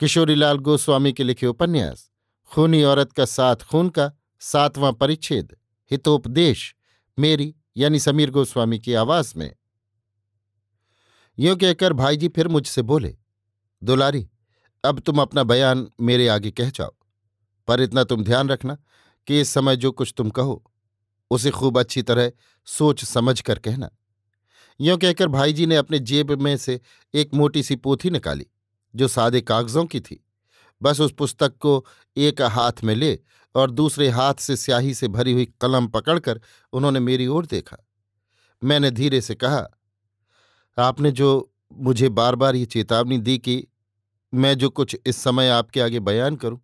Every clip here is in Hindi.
किशोरीलाल गोस्वामी के लिखे उपन्यास, खूनी औरत का साथ खून का सातवां परिच्छेद, हितोपदेश, मेरी यानी समीर गोस्वामी की आवाज़ में। यूँ कहकर भाई जी फिर मुझसे बोले, दुलारी, अब तुम अपना बयान मेरे आगे कह जाओ, पर इतना तुम ध्यान रखना कि इस समय जो कुछ तुम कहो, उसे खूब अच्छी तरह सोच समझ कर कहना। यूँ कहकर भाई जी ने अपने जेब में से एक मोटी सी पोथी निकाली। जो सादे कागजों की थी। बस उस पुस्तक को एक हाथ में ले और दूसरे हाथ से स्याही से भरी हुई कलम पकड़कर उन्होंने मेरी ओर देखा। मैंने धीरे से कहा, आपने जो मुझे बार बार ये चेतावनी दी कि मैं जो कुछ इस समय आपके आगे बयान करूँ,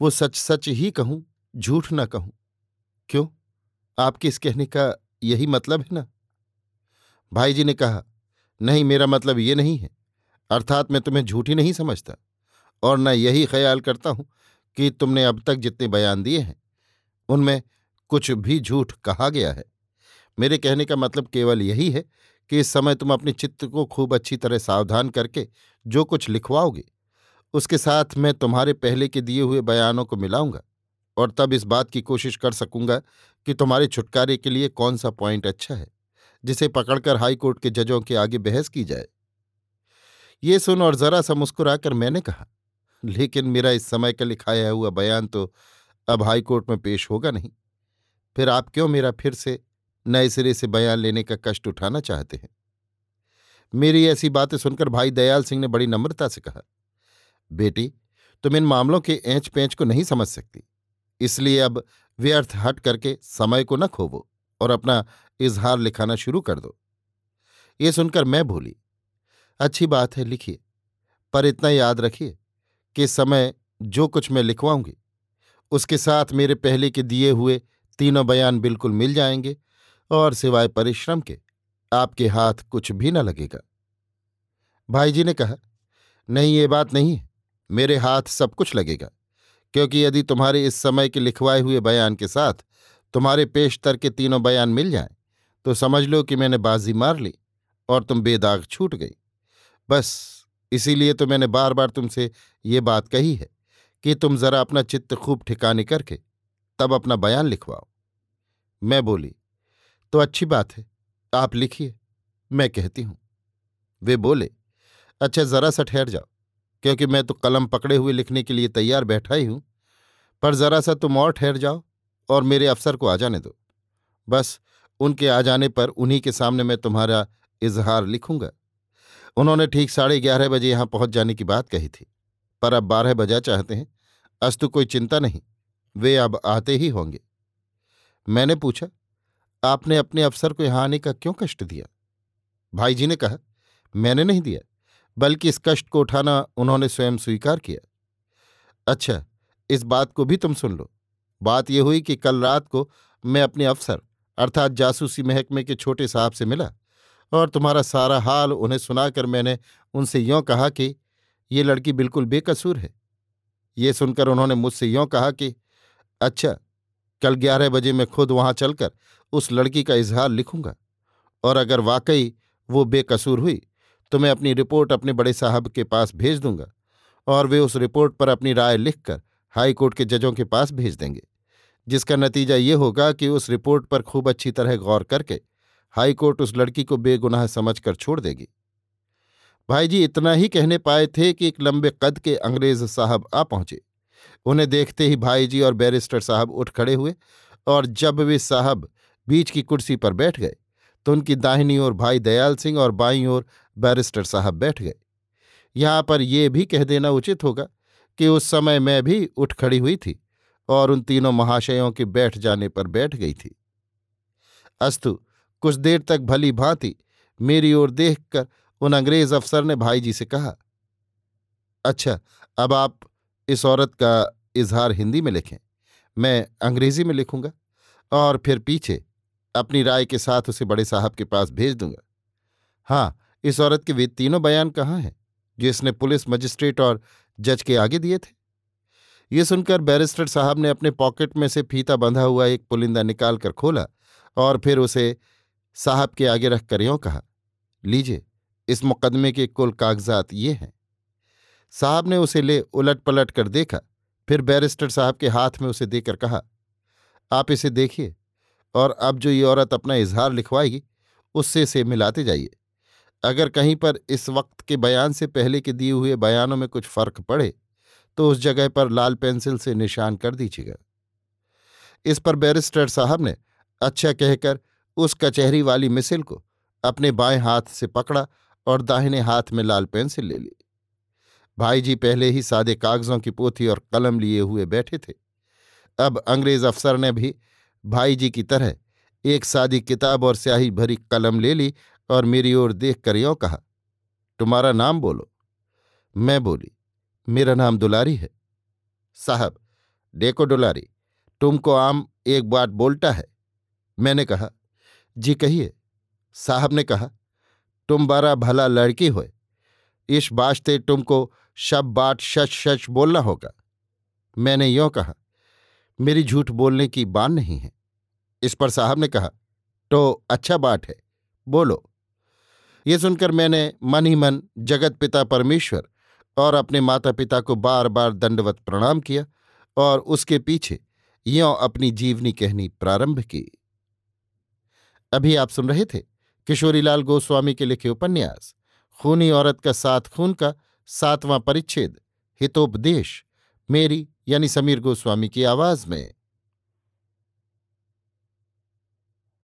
वो सच सच ही कहूँ, झूठ ना कहूँ। क्यों? आपके इस कहने का यही मतलब है ना? भाई जी ने कहा, नहीं, मेरा मतलब ये नहीं है। अर्थात मैं तुम्हें झूठी नहीं समझता। और न यही ख्याल करता हूँ कि तुमने अब तक जितने बयान दिए हैं, उनमें कुछ भी झूठ कहा गया है। मेरे कहने का मतलब केवल यही है कि इस समय तुम अपने चित्त को खूब अच्छी तरह सावधान करके जो कुछ लिखवाओगे, उसके साथ मैं तुम्हारे पहले के दिए हुए बयानों को मिलाऊँगा और तब इस बात की कोशिश कर सकूँगा कि तुम्हारे छुटकारे के लिए कौन सा पॉइंट अच्छा है, जिसे पकड़कर हाईकोर्ट के जजों के आगे बहस की जाए। ये सुन और जरा सा मुस्कुराकर मैंने कहा, लेकिन मेरा इस समय का लिखाया हुआ बयान तो अब हाईकोर्ट में पेश होगा नहीं। फिर आप क्यों मेरा फिर से नए सिरे से बयान लेने का कष्ट उठाना चाहते हैं? मेरी ऐसी बातें सुनकर भाई दयाल सिंह ने बड़ी नम्रता से कहा, बेटी, तुम इन मामलों के एंच पैंच को नहीं समझ सकती। इसलिए अब व्यर्थ हट करके समय को न खोवो और अपना इजहार लिखाना शुरू कर दो। ये सुनकर मैं भूली अच्छी बात है, लिखिए। पर इतना याद रखिए कि समय जो कुछ मैं लिखवाऊँगी, उसके साथ मेरे पहले के दिए हुए तीनों बयान बिल्कुल मिल जाएँगे और सिवाय परिश्रम के आपके हाथ कुछ भी न लगेगा। भाई जी ने कहा, नहीं, ये बात नहीं है। मेरे हाथ सब कुछ लगेगा, क्योंकि यदि तुम्हारे इस समय के लिखवाए हुए बयान के साथ तुम्हारे पेशतर के तीनों बयान मिल जाएँ तो समझ लो कि मैंने बाजी मार ली और तुम बेदाग छूट गई। बस, इसीलिए तो मैंने बार बार तुमसे ये बात कही है कि तुम जरा अपना चित्त खूब ठिकाने करके तब अपना बयान लिखवाओ। मैं बोली तो अच्छी बात है, आप लिखिए, मैं कहती हूँ। वे बोले अच्छा जरा सा ठहर जाओ, क्योंकि मैं तो कलम पकड़े हुए लिखने के लिए तैयार बैठा ही हूँ, पर जरा सा तुम और ठहर जाओ और मेरे अफसर को आ जाने दो। बस, उनके आ जाने पर उन्हीं के सामने मैं तुम्हारा इजहार लिखूँगा। उन्होंने ठीक साढ़े ग्यारह बजे यहाँ पहुँच जाने की बात कही थी, पर अब बारह बजा चाहते हैं, अस्तु कोई चिंता नहीं, वे अब आते ही होंगे। मैंने पूछा, आपने अपने अफसर को यहाँ आने का क्यों कष्ट दिया? भाई जी ने कहा, मैंने नहीं दिया, बल्कि इस कष्ट को उठाना उन्होंने स्वयं स्वीकार किया। अच्छा इस बात को भी तुम सुन लो। बात यह हुई कि कल रात को मैं अपने अफसर, अर्थात जासूसी महकमे के छोटे साहब से मिला और तुम्हारा सारा हाल उन्हें सुनाकर मैंने उनसे यों कहा कि, ये लड़की बिल्कुल बेकसूर है। ये सुनकर उन्होंने मुझसे यों कहा कि अच्छा कल ग्यारह बजे मैं खुद वहाँ चलकर उस लड़की का इजहार लिखूँगा और अगर वाकई वो बेकसूर हुई तो मैं अपनी रिपोर्ट अपने बड़े साहब के पास भेज दूँगा और वे उस रिपोर्ट पर अपनी राय लिखकर हाईकोर्ट के जजों के पास भेज देंगे, जिसका नतीजा ये होगा कि उस रिपोर्ट पर खूब अच्छी तरह गौर करके हाईकोर्ट उस लड़की को बेगुनाह समझकर छोड़ देगी। भाई जी इतना ही कहने पाए थे कि एक लंबे कद के अंग्रेज़ साहब आ पहुँचे। उन्हें देखते ही भाई जी और बैरिस्टर साहब उठ खड़े हुए और जब वे साहब बीच की कुर्सी पर बैठ गए तो उनकी दाहिनी ओर भाई दयाल सिंह और बाईं ओर बैरिस्टर साहब बैठ गए। यहाँ पर यह भी कह देना उचित होगा कि उस समय मैं भी उठ खड़ी हुई थी और उन तीनों महाशयों के बैठ जाने पर बैठ गई थी। अस्तु कुछ देर तक भली भांति मेरी ओर देखकर उन अंग्रेज़ अफसर ने भाई जी से कहा अच्छा अब आप इस औरत का इजहार हिंदी में लिखें, मैं अंग्रेज़ी में लिखूँगा और फिर पीछे अपनी राय के साथ उसे बड़े साहब के पास भेज दूँगा। हाँ इस औरत के वे तीनों बयान कहाँ हैं, जो इसने पुलिस, मजिस्ट्रेट और जज के आगे दिए थे? ये सुनकर बैरिस्टर साहब ने अपने पॉकेट में से फीता बंधा हुआ एक पुलिंदा निकालकर खोला और फिर उसे साहब के आगे रखकर यों कहा, लीजिए, इस मुकदमे के कुल कागजात ये हैं। साहब ने उसे ले उलट पलट कर देखा, फिर बैरिस्टर साहब के हाथ में उसे देकर कहा, आप इसे देखिए और अब जो ये औरत अपना इजहार लिखवाएगी, उससे इसे मिलाते जाइए। अगर कहीं पर इस वक्त के बयान से पहले के दिए हुए बयानों में कुछ फ़र्क पड़े तो उस जगह पर लाल पेंसिल से निशान कर दीजिएगा। इस पर बैरिस्टर साहब ने अच्छा कहकर उस कचहरी वाली मिसिल को अपने बाएँ हाथ से पकड़ा और दाहिने हाथ में लाल पेंसिल ले ली। भाई जी पहले ही सादे कागजों की पोथी और कलम लिए हुए बैठे थे। अब अंग्रेज़ अफसर ने भी भाई जी की तरह एक सादी किताब और स्याही भरी कलम ले ली और मेरी ओर देख कर यों कहा, तुम्हारा नाम बोलो। मैं बोली, मेरा नाम दुलारी है। साहब, देखो दुलारी, तुमको आम एक बात बोलता है। मैंने कहा जी कहिए, साहब ने कहा, तुम बड़ा भला लड़की हो इस वास्ते तुमको शब बाट शच शच बोलना होगा। मैंने यों कहा, मेरी झूठ बोलने की बान नहीं है। इस पर साहब ने कहा तो अच्छा बात है, बोलो। ये सुनकर मैंने मन ही मन जगत पिता परमेश्वर और अपने माता पिता को बार बार दंडवत प्रणाम किया और उसके पीछे यों अपनी जीवनी कहनी प्रारंभ की। अभी आप सुन रहे थे किशोरीलाल गोस्वामी के लिखे उपन्यास, खूनी औरत का साथ खून का सातवां परिच्छेद, हितोपदेश, मेरी यानी समीर गोस्वामी की आवाज़ में।